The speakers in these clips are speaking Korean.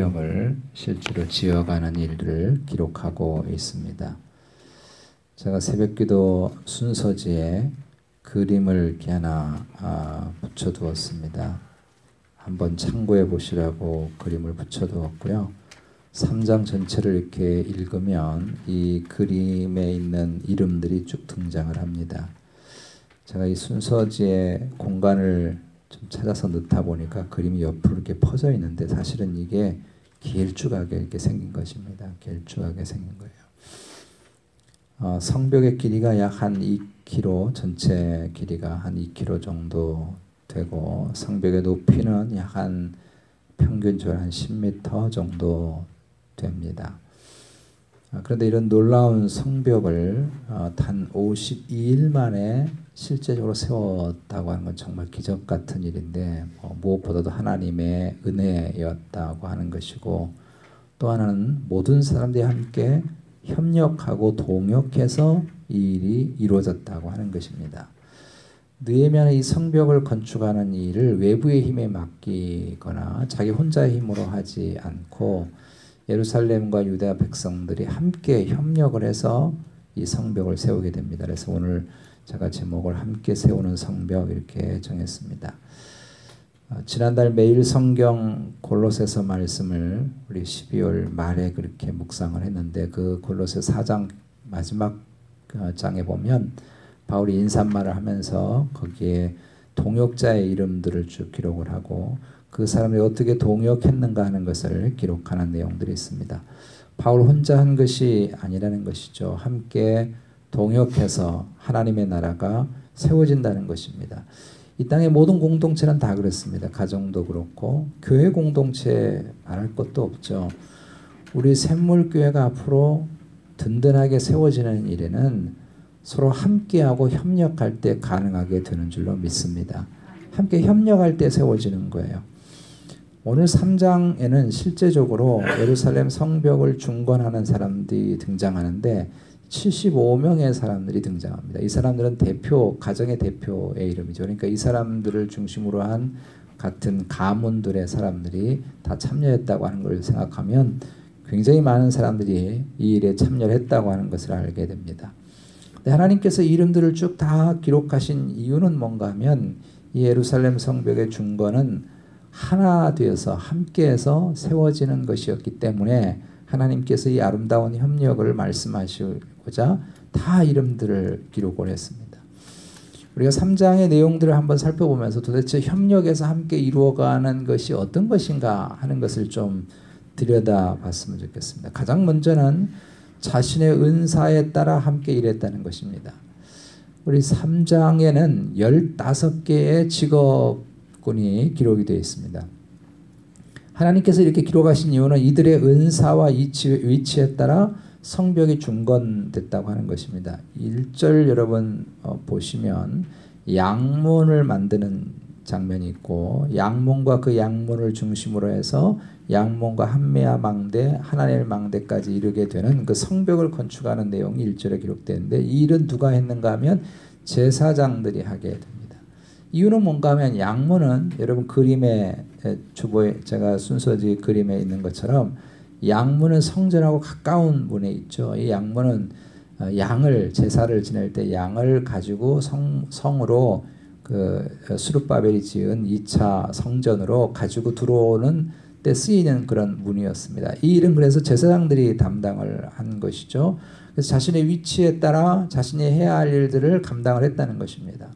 성벽을 실제로 지어가는 일들을 기록하고 있습니다. 제가 새벽기도 순서지에 그림을 이렇게 하나 아, 붙여두었습니다. 한번 참고해 보시라고 그림을 붙여두었고요. 3장 전체를 이렇게 읽으면 이 그림에 있는 이름들이 쭉 등장을 합니다. 제가 이 순서지의 공간을 좀 찾아서 넣다 보니까 그림이 옆으로 이렇게 퍼져 있는데 사실은 이게 길쭉하게 이렇게 생긴 것입니다. 길쭉하게 생긴 거예요. 어, 성벽의 길이가 약 한 2km, 전체 길이가 한 2km 정도 되고 성벽의 높이는 약 한 평균적으로 한 10m 정도 됩니다. 아, 그런데 이런 놀라운 성벽을 어, 단 52일 만에 실제적으로 세웠다고 하는 건 정말 기적 같은 일인데 뭐 무엇보다도 하나님의 은혜였다고 하는 것이고 또 하나는 모든 사람들이 함께 협력하고 동역해서 이 일이 이루어졌다고 하는 것입니다. 느헤미야는 이 성벽을 건축하는 일을 외부의 힘에 맡기거나 자기 혼자의 힘으로 하지 않고 예루살렘과 유대 백성들이 함께 협력을 해서 이 성벽을 세우게 됩니다. 그래서 오늘 제가 제목을 함께 세우는 성벽 이렇게 정했습니다. 어, 지난달 매일 성경 골로새서 말씀을 우리 12월 말에 그렇게 묵상을 했는데 그 골로새 4장 마지막 어, 장에 보면 바울이 인사말을 하면서 거기에 동역자의 이름들을 쭉 기록을 하고 그 사람이 어떻게 동역했는가 하는 것을 기록하는 내용들이 있습니다. 바울 혼자 한 것이 아니라는 것이죠. 함께 동역해서 하나님의 나라가 세워진다는 것입니다. 이 땅의 모든 공동체는 다 그렇습니다. 가정도 그렇고 교회 공동체 말할 것도 없죠. 우리 샘물교회가 앞으로 든든하게 세워지는 일에는 서로 함께하고 협력할 때 가능하게 되는 줄로 믿습니다. 함께 협력할 때 세워지는 거예요. 오늘 3장에는 실제적으로 예루살렘 성벽을 중건하는 사람들이 등장하는데 75명의 사람들이 등장합니다. 이 사람들은 대표, 가정의 대표의 이름이죠. 그러니까 이 사람들을 중심으로 한 같은 가문들의 사람들이 다 참여했다고 하는 걸 생각하면 굉장히 많은 사람들이 이 일에 참여를 했다고 하는 것을 알게 됩니다. 하나님께서 이름들을 쭉 다 기록하신 이유는 뭔가 하면 이 예루살렘 성벽의 중건은 하나 되어서 함께해서 세워지는 것이었기 때문에 하나님께서 이 아름다운 협력을 말씀하시고자 다 이름들을 기록을 했습니다. 우리가 3장의 내용들을 한번 살펴보면서 도대체 협력에서 함께 이루어가는 것이 어떤 것인가 하는 것을 좀 들여다봤으면 좋겠습니다. 가장 먼저는 자신의 은사에 따라 함께 일했다는 것입니다. 우리 3장에는 15개의 직업 군이 기록이 되어 있습니다. 하나님께서 이렇게 기록하신 이유는 이들의 은사와 위치, 에 따라 성벽이 중건됐다고 하는 것입니다. 1절 여러분 어, 보시면 양문을 만드는 장면이 있고 양문과 그 양문을 중심으로 해서 양문과 한메아 망대, 하나넬 망대까지 이르게 되는 그 성벽을 건축하는 내용이 1절에 기록되는데 이 일은 누가 했는가 하면 제사장들이 하게 됩니다. 이유는 뭔가 하면 양문은 여러분 그림에 주보에 제가 순서지 그림에 있는 것처럼 양문은 성전하고 가까운 문에 있죠. 이 양문은 어, 양을 제사를 지낼 때 양을 가지고 성 성으로 그 수르바벨이 지은 2차 성전으로 가지고 들어오는 때 쓰이는 그런 문이었습니다. 이 일은 그래서 제사장들이 담당을 한 것이죠. 그래서 자신의 위치에 따라 자신이 해야 할 일들을 감당을 했다는 것입니다.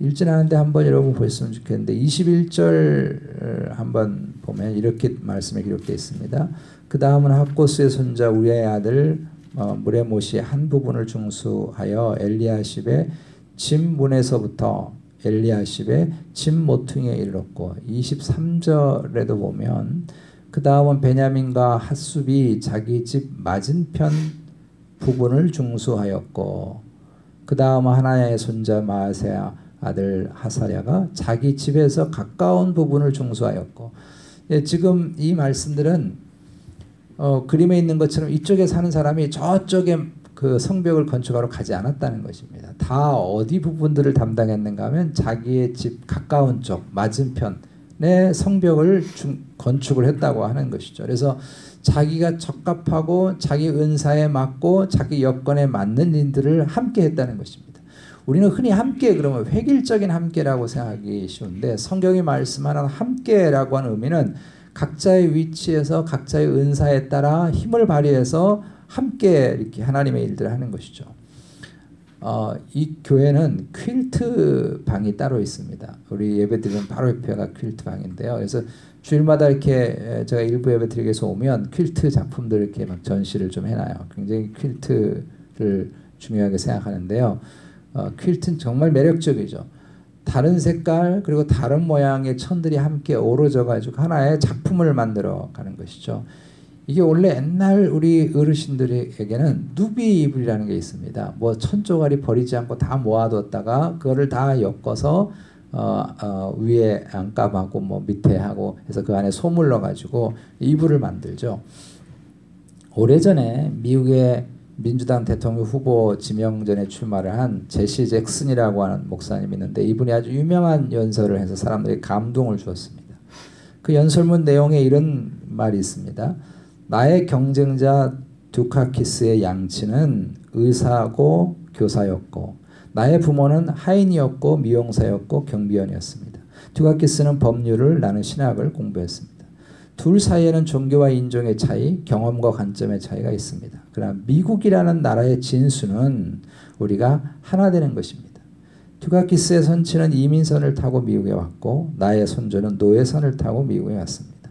일진하는데 한번 여러분 보셨으면 좋겠는데 21절 한번 보면 이렇게 말씀에 기록되어 있습니다. 그 다음은 학고스의 손자 우리의 아들 어, 무레못이 한 부분을 중수하여 엘리아십의 집문에서부터 엘리아십의 집 모퉁이에 이르렀고 23절에도 보면 그 다음은 베냐민과 핫숲이 자기 집 맞은편 부분을 중수하였고 그 다음은 하나의 손자 마세아 아들 하사야가 자기 집에서 가까운 부분을 중수하였고 예, 지금 이 말씀들은 어, 그림에 있는 것처럼 이쪽에 사는 사람이 저쪽에 그 성벽을 건축하러 가지 않았다는 것입니다. 다 어디 부분들을 담당했는가 하면 자기의 집 가까운 쪽 맞은편 내 성벽을 중, 건축을 했다고 하는 것이죠. 그래서 자기가 적합하고 자기 은사에 맞고 자기 여건에 맞는 일들을 함께 했다는 것입니다. 우리는 흔히 함께 그러면 획일적인 함께라고 생각하기 쉬운데 성경이 말씀하는 함께라고 하는 의미는 각자의 위치에서 각자의 은사에 따라 힘을 발휘해서 함께 이렇게 하나님의 일들을 하는 것이죠. 어, 이 교회는 퀼트 방이 따로 있습니다. 우리 예배 드리는 바로 옆에가 퀼트 방인데요. 그래서 주일마다 이렇게 제가 일부 예배 드리기 위해서 오면 퀼트 작품들 이렇게 막 전시를 좀 해놔요. 굉장히 퀼트를 중요하게 생각하는데요. 어, 퀼트는 정말 매력적이죠. 다른 색깔 그리고 다른 모양의 천들이 함께 어우러져 가지고 하나의 작품을 만들어 가는 것이죠. 이게 원래 옛날 우리 어르신들에게는 누비 이불이라는 게 있습니다. 뭐 천조가리 버리지 않고 다 모아뒀다가 그거를 다 엮어서 어, 어, 위에 안감하고 뭐 밑에 하고 해서 그 안에 소물 넣어가지고 이불을 만들죠. 오래전에 미국의 민주당 대통령 후보 지명전에 출마를 한 제시 잭슨이라고 하는 목사님이 있는데 이분이 아주 유명한 연설을 해서 사람들이 감동을 주었습니다. 그 연설문 내용에 이런 말이 있습니다. 나의 경쟁자 두카키스의 양치는 의사고 교사였고 나의 부모는 하인이었고 미용사였고 경비원이었습니다. 두카키스는 법률을 나는 신학을 공부했습니다. 둘 사이에는 종교와 인종의 차이, 경험과 관점의 차이가 있습니다. 그러나 미국이라는 나라의 진수는 우리가 하나 되는 것입니다. 두카키스의 선치는 이민선을 타고 미국에 왔고 나의 손주는 노예선을 타고 미국에 왔습니다.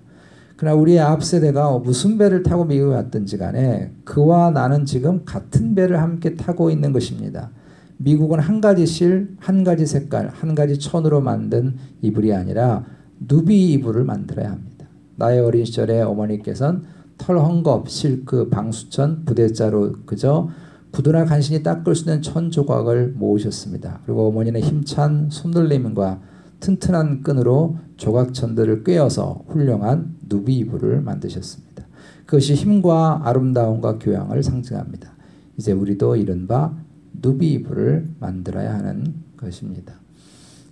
그러나 우리의 앞 세대가 무슨 배를 타고 미국에 왔든지 간에 그와 나는 지금 같은 배를 함께 타고 있는 것입니다. 미국은 한 가지 실, 한 가지 색깔, 한 가지 천으로 만든 이불이 아니라 누비 이불을 만들어야 합니다. 나의 어린 시절에 어머니께서는 털 헝겊, 실크, 방수천, 부대자로 그저 구두나 간신히 닦을 수 있는 천 조각을 모으셨습니다. 그리고 어머니는 힘찬 손놀림과 튼튼한 끈으로 조각천들을 꿰어서 훌륭한 누비 이불을 만드셨습니다. 그것이 힘과 아름다움과 교양을 상징합니다. 이제 우리도 이른바 누비 이불을 만들어야 하는 것입니다.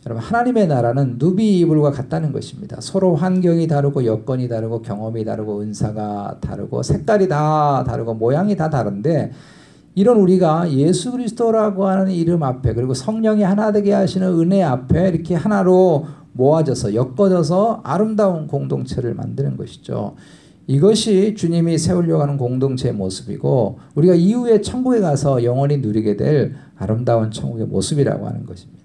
여러분 하나님의 나라는 누비 이불과 같다는 것입니다. 서로 환경이 다르고 여건이 다르고 경험이 다르고 은사가 다르고 색깔이 다 다르고 모양이 다 다른데 이런 우리가 예수 그리스도라고 하는 이름 앞에 그리고 성령이 하나 되게 하시는 은혜 앞에 이렇게 하나로 모아져서 엮어져서 아름다운 공동체를 만드는 것이죠. 이것이 주님이 세우려고 하는 공동체의 모습이고 우리가 이후에 천국에 가서 영원히 누리게 될 아름다운 천국의 모습이라고 하는 것입니다.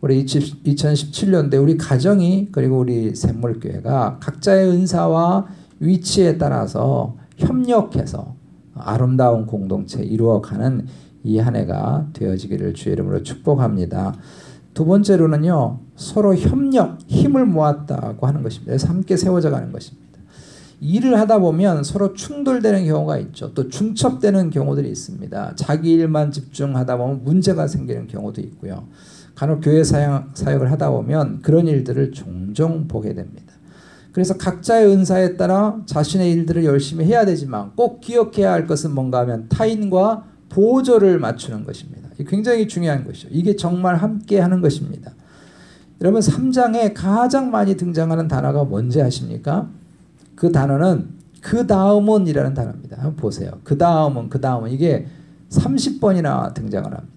우리 2017년대 우리 가정이 그리고 우리 샘물교회가 각자의 은사와 위치에 따라서 협력해서 아름다운 공동체 이루어가는 이 한 해가 되어지기를 주의 이름으로 축복합니다. 두 번째로는요 서로 협력 힘을 모았다고 하는 것입니다. 함께 세워져 가는 것입니다. 일을 하다 보면 서로 충돌되는 경우가 있죠. 또 중첩되는 경우들이 있습니다. 자기 일만 집중하다 보면 문제가 생기는 경우도 있고요. 간혹 교회 사역, 사역을 하다 보면 그런 일들을 종종 보게 됩니다. 그래서 각자의 은사에 따라 자신의 일들을 열심히 해야 되지만 꼭 기억해야 할 것은 뭔가 하면 타인과 보조를 맞추는 것입니다. 굉장히 중요한 것이죠. 이게 정말 함께 하는 것입니다. 여러분 3장에 가장 많이 등장하는 단어가 뭔지 아십니까? 그 단어는 그 다음은이라는 단어입니다. 한번 보세요. 그 다음은 그 다음은 이게 30번이나 등장을 합니다.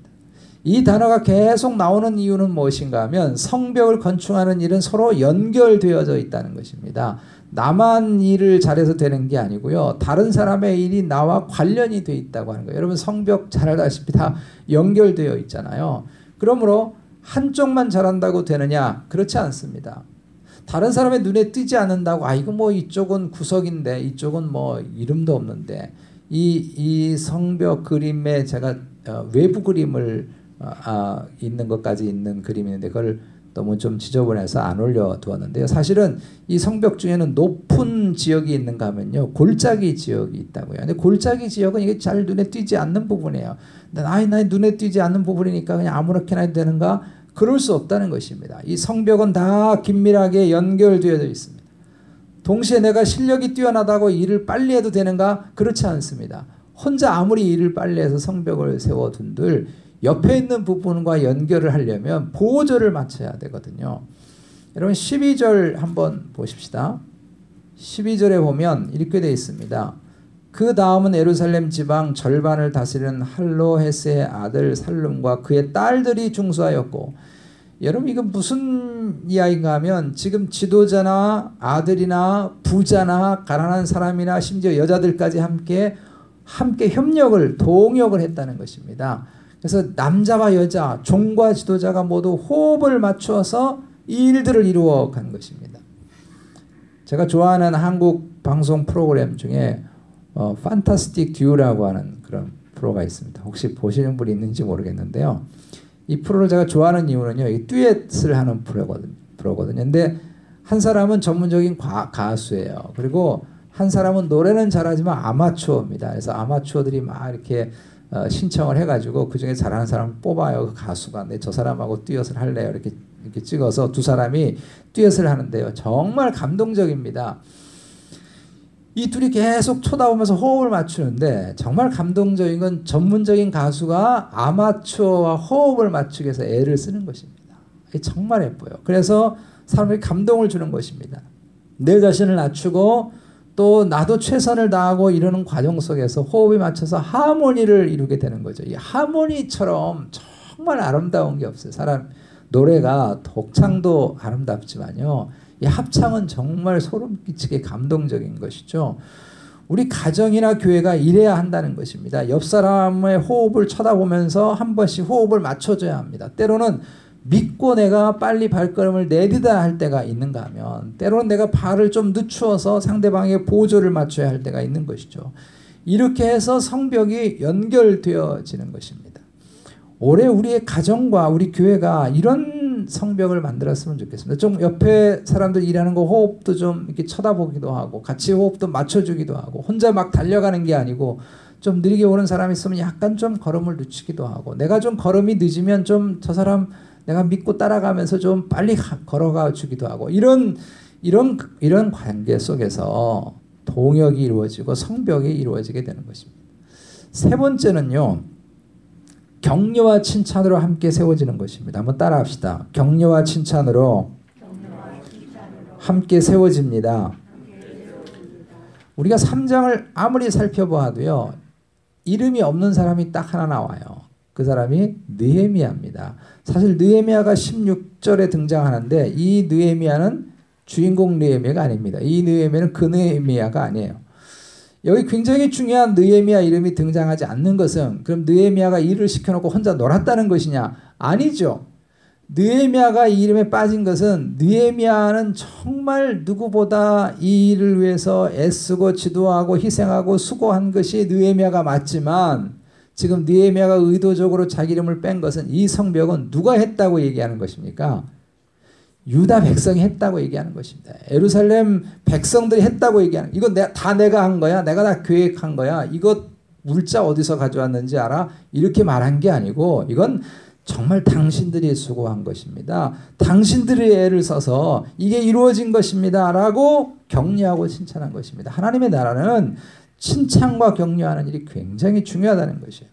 이 단어가 계속 나오는 이유는 무엇인가 하면 성벽을 건축하는 일은 서로 연결되어져 있다는 것입니다. 나만 일을 잘해서 되는 게 아니고요. 다른 사람의 일이 나와 관련이 돼 있다고 하는 거예요. 여러분 성벽 잘 알다시피 다 연결되어 있잖아요. 그러므로 한쪽만 잘한다고 되느냐? 그렇지 않습니다. 다른 사람의 눈에 띄지 않는다고 아 이거 뭐 이쪽은 구석인데 이쪽은 뭐 이름도 없는데 이 이 성벽 그림에 제가 어, 외부 그림을 어, 아, 있는 것까지 있는 그림이 있는데 그걸 너무 좀 지저분해서 안 올려 두었는데요. 사실은 이 성벽 중에는 높은 지역이 있는가 하면요. 골짜기 지역이 있다고요. 근데 골짜기 지역은 이게 잘 눈에 띄지 않는 부분이에요. 나이 나이 눈에 띄지 않는 부분이니까 그냥 아무렇게나 해도 되는가? 그럴 수 없다는 것입니다. 이 성벽은 다 긴밀하게 연결되어 있습니다. 동시에 내가 실력이 뛰어나다고 일을 빨리 해도 되는가? 그렇지 않습니다. 혼자 아무리 일을 빨리 해서 성벽을 세워둔들 옆에 있는 부분과 연결을 하려면 보조를 맞춰야 되거든요. 여러분 12절 한번 보십시다. 12절에 보면 이렇게 되어 있습니다. 그 다음은 에루살렘 지방 절반을 다스리는 할로헤스의 아들 살룸과 그의 딸들이 중수하였고 여러분 이거 무슨 이야기인가 하면 지금 지도자나 아들이나 부자나 가난한 사람이나 심지어 여자들까지 함께 함께 협력을 동역을 했다는 것입니다. 그래서 남자와 여자, 종과 지도자가 모두 호흡을 맞추어서 이 일들을 이루어 간 것입니다. 제가 좋아하는 한국 방송 프로그램 중에 어, 판타스틱 듀라고 하는 그런 프로가 있습니다. 혹시 보시는 분이 있는지 모르겠는데요. 이 프로를 제가 좋아하는 이유는요. 이 듀엣을 하는 프로거든요. 프로거든요. 근데 한 사람은 전문적인 과, 가수예요. 그리고 한 사람은 노래는 잘하지만 아마추어입니다. 그래서 아마추어들이 막 이렇게 어, 신청을 해가지고 그 중에 잘하는 사람 뽑아요. 그 가수가 내저 사람하고 듀엣을 할래요. 이렇게 이렇게 찍어서 두 사람이 듀엣을 하는데요. 정말 감동적입니다. 이 둘이 계속 쳐다보면서 호흡을 맞추는데 정말 감동적인 건 전문적인 가수가 아마추어와 호흡을 맞추기 위해서 애를 쓰는 것입니다. 정말 예뻐요. 그래서 사람에게 감동을 주는 것입니다. 내 자신을 낮추고 또 나도 최선을 다하고 이러는 과정 속에서 호흡에 맞춰서 하모니를 이루게 되는 거죠. 이 하모니처럼 정말 아름다운 게 없어요. 사람 노래가 독창도 아름답지만요. 이 합창은 정말 소름 끼치게 감동적인 것이죠. 우리 가정이나 교회가 이래야 한다는 것입니다. 옆 사람의 호흡을 쳐다보면서 한 번씩 호흡을 맞춰줘야 합니다. 때로는 믿고 내가 빨리 발걸음을 내딛어야 할 때가 있는가 하면 때로는 내가 발을 좀 늦추어서 상대방의 보조를 맞춰야 할 때가 있는 것이죠. 이렇게 해서 성벽이 연결되어지는 것입니다. 올해 우리의 가정과 우리 교회가 이런 성벽을 만들었으면 좋겠습니다. 좀 옆에 사람들 일하는 거 호흡도 좀 이렇게 쳐다보기도 하고 같이 호흡도 맞춰주기도 하고 혼자 막 달려가는 게 아니고 좀 느리게 오는 사람이 있으면 약간 좀 걸음을 늦추기도 하고 내가 좀 걸음이 늦으면 좀 저 사람 내가 믿고 따라가면서 좀 빨리 걸어가 주기도 하고 이런 이런 이런 관계 속에서 동역이 이루어지고 성벽이 이루어지게 되는 것입니다. 세 번째는요. 격려와 칭찬으로 함께 세워지는 것입니다. 한번 따라합시다. 격려와 칭찬으로 함께 세워집니다. 우리가 3장을 아무리 살펴보아도요. 이름이 없는 사람이 딱 하나 나와요. 그 사람이 느헤미야입니다. 사실 느헤미야가 16절에 등장하는데 이 느헤미야는 주인공 느헤미야가 아닙니다. 이 느헤미야는 그 느헤미야가 아니에요. 여기 굉장히 중요한 느헤미야 이름이 등장하지 않는 것은 그럼 느헤미야가 일을 시켜놓고 혼자 놀았다는 것이냐? 아니죠. 느헤미야가 이 이름에 빠진 것은 느헤미야는 정말 누구보다 이 일을 위해서 애쓰고 지도하고 희생하고 수고한 것이 느헤미야가 맞지만 지금 느헤미야가 의도적으로 자기 이름을 뺀 것은 이 성벽은 누가 했다고 얘기하는 것입니까? 유다 백성이 했다고 얘기하는 것입니다. 에루살렘 백성들이 했다고 얘기하는 이건 내, 다 내가 한 거야. 내가 다 계획한 거야. 이거 물자 어디서 가져왔는지 알아? 이렇게 말한 게 아니고 이건 정말 당신들이 수고한 것입니다. 당신들이 애를 써서 이게 이루어진 것입니다. 라고 격려하고 칭찬한 것입니다. 하나님의 나라는 칭찬과 격려하는 일이 굉장히 중요하다는 것이에요.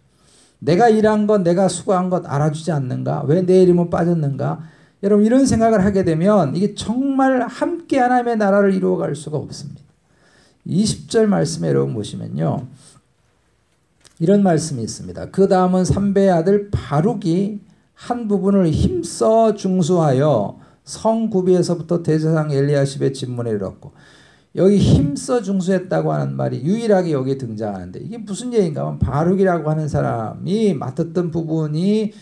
내가 일한 것, 내가 수고한 것 알아주지 않는가? 왜 내 이름은 빠졌는가? 여러분 이런 생각을 하게 되면 이게 정말 함께 하나님의 나라를 이루어갈 수가 없습니다. 20절 말씀에 여러분 보시면요. 이런 말씀이 있습니다. 그 다음은 삼배의 아들 바룩이 한 부분을 힘써 중수하여 성구비에서부터 대제상 엘리야십의 집문에 이르렀고 여기 힘써 중수했다고 하는 말이 유일하게 여기 등장하는데 이게 무슨 얘기인가 하면 바룩이라고 하는 사람이 맡았던 부분이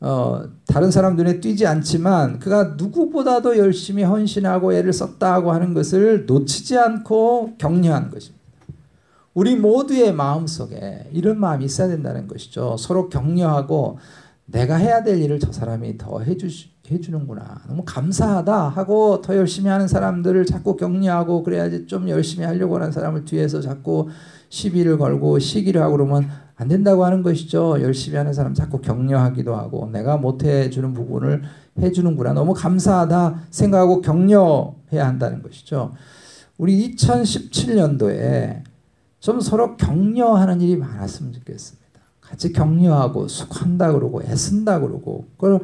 어, 다른 사람 눈에 띄지 않지만 그가 누구보다도 열심히 헌신하고 애를 썼다고 하는 것을 놓치지 않고 격려한 것입니다. 우리 모두의 마음속에 이런 마음이 있어야 된다는 것이죠. 서로 격려하고 내가 해야 될 일을 저 사람이 더 해주, 해주는구나. 너무 감사하다 하고 더 열심히 하는 사람들을 자꾸 격려하고 그래야지 좀 열심히 하려고 하는 사람을 뒤에서 자꾸 시비를 걸고 시기를 하고 그러면 안 된다고 하는 것이죠. 열심히 하는 사람 자꾸 격려하기도 하고 내가 못 해주는 부분을 해주는구나. 너무 감사하다 생각하고 격려해야 한다는 것이죠. 우리 2017년도에 좀 서로 격려하는 일이 많았으면 좋겠습니다. 같이 격려하고 수고한다 그러고 애쓴다 그러고 그걸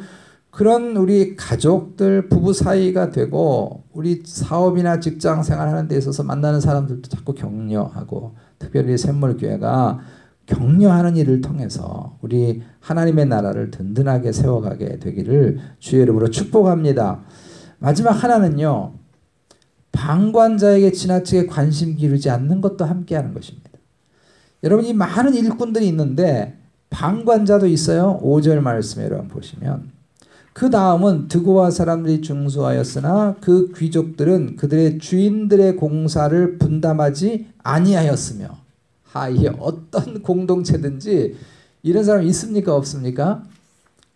그런 우리 가족들 부부 사이가 되고 우리 사업이나 직장 생활하는 데 있어서 만나는 사람들도 자꾸 격려하고 특별히 샘물교회가 격려하는 일을 통해서 우리 하나님의 나라를 든든하게 세워가게 되기를 주의 이름으로 축복합니다. 마지막 하나는요. 방관자에게 지나치게 관심 기르지 않는 것도 함께 하는 것입니다. 여러분 이 많은 일꾼들이 있는데 방관자도 있어요. 5절 말씀에 여러분 보시면 그 다음은 드고와 사람들이 중수하였으나 그 귀족들은 그들의 주인들의 공사를 분담하지 아니하였으며 하 이게 어떤 공동체든지 이런 사람 있습니까 없습니까?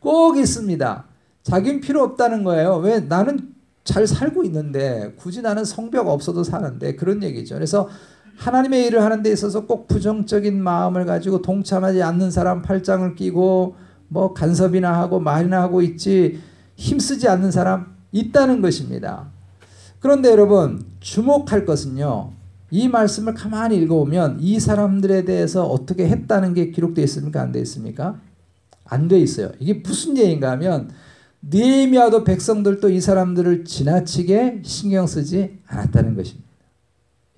꼭 있습니다. 자긴 필요 없다는 거예요. 왜 나는 잘 살고 있는데 굳이 나는 성벽 없어도 사는데 그런 얘기죠. 그래서 하나님의 일을 하는 데 있어서 꼭 부정적인 마음을 가지고 동참하지 않는 사람 팔짱을 끼고 뭐 간섭이나 하고 말이나 하고 있지 힘쓰지 않는 사람 있다는 것입니다. 그런데 여러분 주목할 것은요. 이 말씀을 가만히 읽어보면 이 사람들에 대해서 어떻게 했다는 게 기록되어 있습니까? 안 되어 있습니까? 안 되어 있어요. 이게 무슨 얘기인가 하면 느헤미야도 백성들도 이 사람들을 지나치게 신경 쓰지 않았다는 것입니다.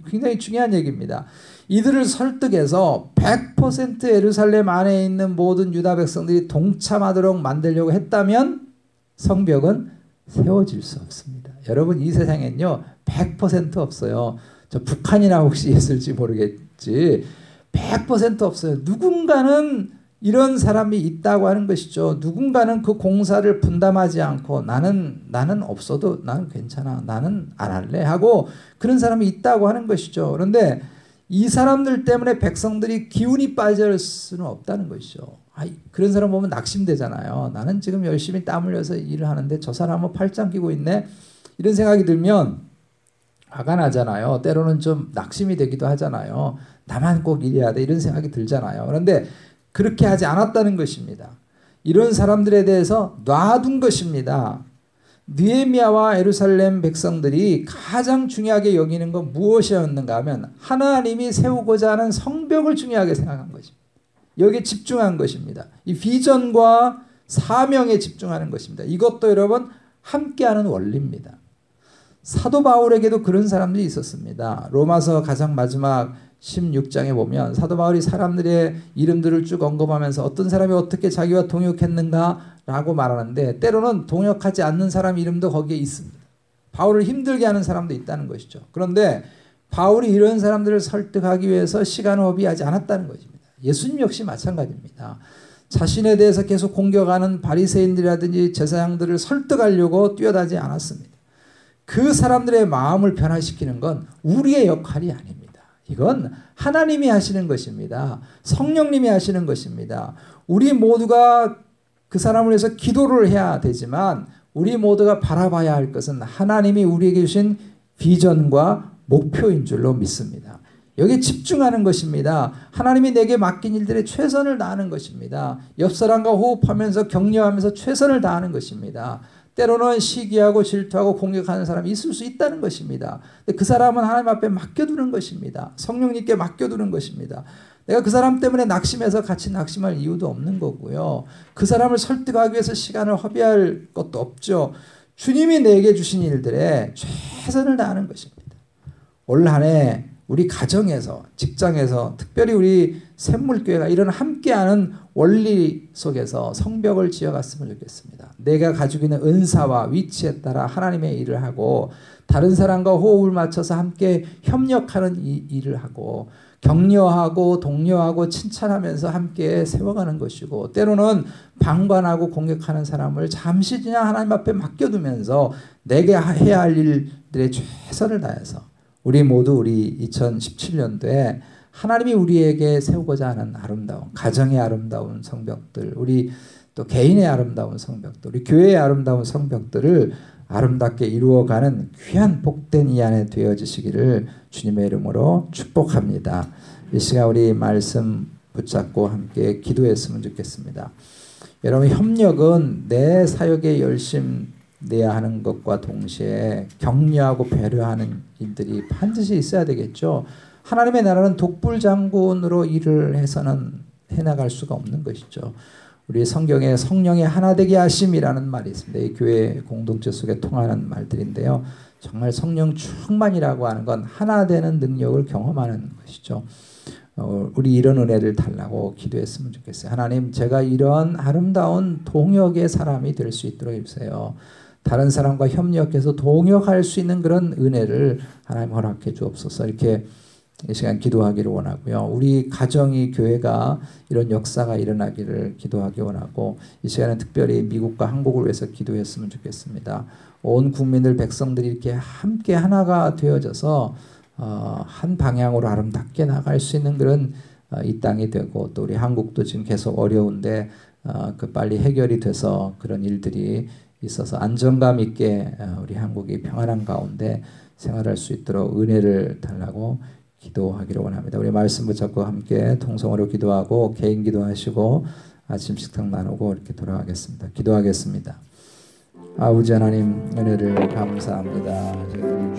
굉장히 중요한 얘기입니다. 이들을 설득해서 100% 예루살렘 안에 있는 모든 유다 백성들이 동참하도록 만들려고 했다면 성벽은 세워질 수 없습니다. 여러분 이 세상엔요 100% 없어요. 저 북한이나 혹시 있을지 모르겠지 100% 없어요. 누군가는 이런 사람이 있다고 하는 것이죠. 누군가는 그 공사를 분담하지 않고 나는 나는 없어도 나는 괜찮아. 나는 안 할래 하고 그런 사람이 있다고 하는 것이죠. 그런데 이 사람들 때문에 백성들이 기운이 빠질 수는 없다는 것이죠. 아, 그런 사람 보면 낙심되잖아요. 나는 지금 열심히 땀 흘려서 일을 하는데 저 사람은 팔짱 끼고 있네. 이런 생각이 들면 화가 나잖아요. 때로는 좀 낙심이 되기도 하잖아요. 나만 꼭 일해야 돼. 이런 생각이 들잖아요. 그런데 그렇게 하지 않았다는 것입니다. 이런 사람들에 대해서 놔둔 것입니다. 느헤미야와 에루살렘 백성들이 가장 중요하게 여기는 건 무엇이었는가 하면 하나님이 세우고자 하는 성벽을 중요하게 생각한 것입니다. 여기에 집중한 것입니다. 이 비전과 사명에 집중하는 것입니다. 이것도 여러분 함께하는 원리입니다. 사도 바울에게도 그런 사람들이 있었습니다. 로마서 가장 마지막 16장에 보면 사도 바울이 사람들의 이름들을 쭉 언급하면서 어떤 사람이 어떻게 자기와 동역했는가라고 말하는데 때로는 동역하지 않는 사람 이름도 거기에 있습니다. 바울을 힘들게 하는 사람도 있다는 것이죠. 그런데 바울이 이런 사람들을 설득하기 위해서 시간을 허비하지 않았다는 것입니다. 예수님 역시 마찬가지입니다. 자신에 대해서 계속 공격하는 바리새인들이라든지 제사장들을 설득하려고 뛰어다지 않았습니다. 그 사람들의 마음을 변화시키는 건 우리의 역할이 아닙니다. 이건 하나님이 하시는 것입니다. 성령님이 하시는 것입니다. 우리 모두가 그 사람을 위해서 기도를 해야 되지만 우리 모두가 바라봐야 할 것은 하나님이 우리에게 주신 비전과 목표인 줄로 믿습니다. 여기 집중하는 것입니다. 하나님이 내게 맡긴 일들에 최선을 다하는 것입니다. 옆 사람과 호흡하면서 격려하면서 최선을 다하는 것입니다. 때로는 시기하고 질투하고 공격하는 사람이 있을 수 있다는 것입니다. 그 사람은 하나님 앞에 맡겨두는 것입니다. 성령님께 맡겨두는 것입니다. 내가 그 사람 때문에 낙심해서 같이 낙심할 이유도 없는 거고요. 그 사람을 설득하기 위해서 시간을 허비할 것도 없죠. 주님이 내게 주신 일들에 최선을 다하는 것입니다. 올 한해 우리 가정에서 직장에서 특별히 우리 샘물교회가 이런 함께하는 원리 속에서 성벽을 지어갔으면 좋겠습니다. 내가 가지고 있는 은사와 위치에 따라 하나님의 일을 하고 다른 사람과 호흡을 맞춰서 함께 협력하는 이 일을 하고 격려하고 독려하고 칭찬하면서 함께 세워가는 것이고 때로는 방관하고 공격하는 사람을 잠시 그냥 하나님 앞에 맡겨두면서 내게 해야 할 일들에 최선을 다해서 우리 모두 우리 2017년도에 하나님이 우리에게 세우고자 하는 아름다운 가정의 아름다운 성벽들, 우리 또 개인의 아름다운 성벽들, 우리 교회의 아름다운 성벽들을 아름답게 이루어가는 귀한 복된 이 안에 되어지시기를 주님의 이름으로 축복합니다. 이 시간 우리 말씀 붙잡고 함께 기도했으면 좋겠습니다. 여러분 협력은 내 사역에 열심 내야 하는 것과 동시에 격려하고 배려하는 일들이 반드시 있어야 되겠죠. 하나님의 나라는 독불장군으로 일을 해서는 해나갈 수가 없는 것이죠. 우리 성경에 성령의 하나 되게 하심이라는 말이 있습니다. 이 교회 공동체 속에 통하는 말들인데요. 정말 성령 충만이라고 하는 건 하나 되는 능력을 경험하는 것이죠. 어, 우리 이런 은혜를 달라고 기도했으면 좋겠어요. 하나님, 제가 이런 아름다운 동역의 사람이 될 수 있도록 해주세요. 다른 사람과 협력해서 동역할 수 있는 그런 은혜를 하나님 허락해 주옵소서. 이렇게 이 시간 기도하기를 원하고요. 우리 가정이 교회가 이런 역사가 일어나기를 기도하기 원하고 이 시간에 특별히 미국과 한국을 위해서 기도했으면 좋겠습니다. 온 국민들 백성들이 이렇게 함께 하나가 되어져서 어, 한 방향으로 아름답게 나갈 수 있는 그런 어, 이 땅이 되고 또 우리 한국도 지금 계속 어려운데 어, 그 빨리 해결이 돼서 그런 일들이 있어서 안정감 있게 어, 우리 한국이 평안한 가운데 생활할 수 있도록 은혜를 달라고 기도하기를 원합니다. 우리 말씀 붙잡고 함께 통성으로 기도하고 개인 기도하시고 아침 식탁 나누고 이렇게 돌아가겠습니다. 기도하겠습니다. 아버지 하나님 은혜를 감사합니다.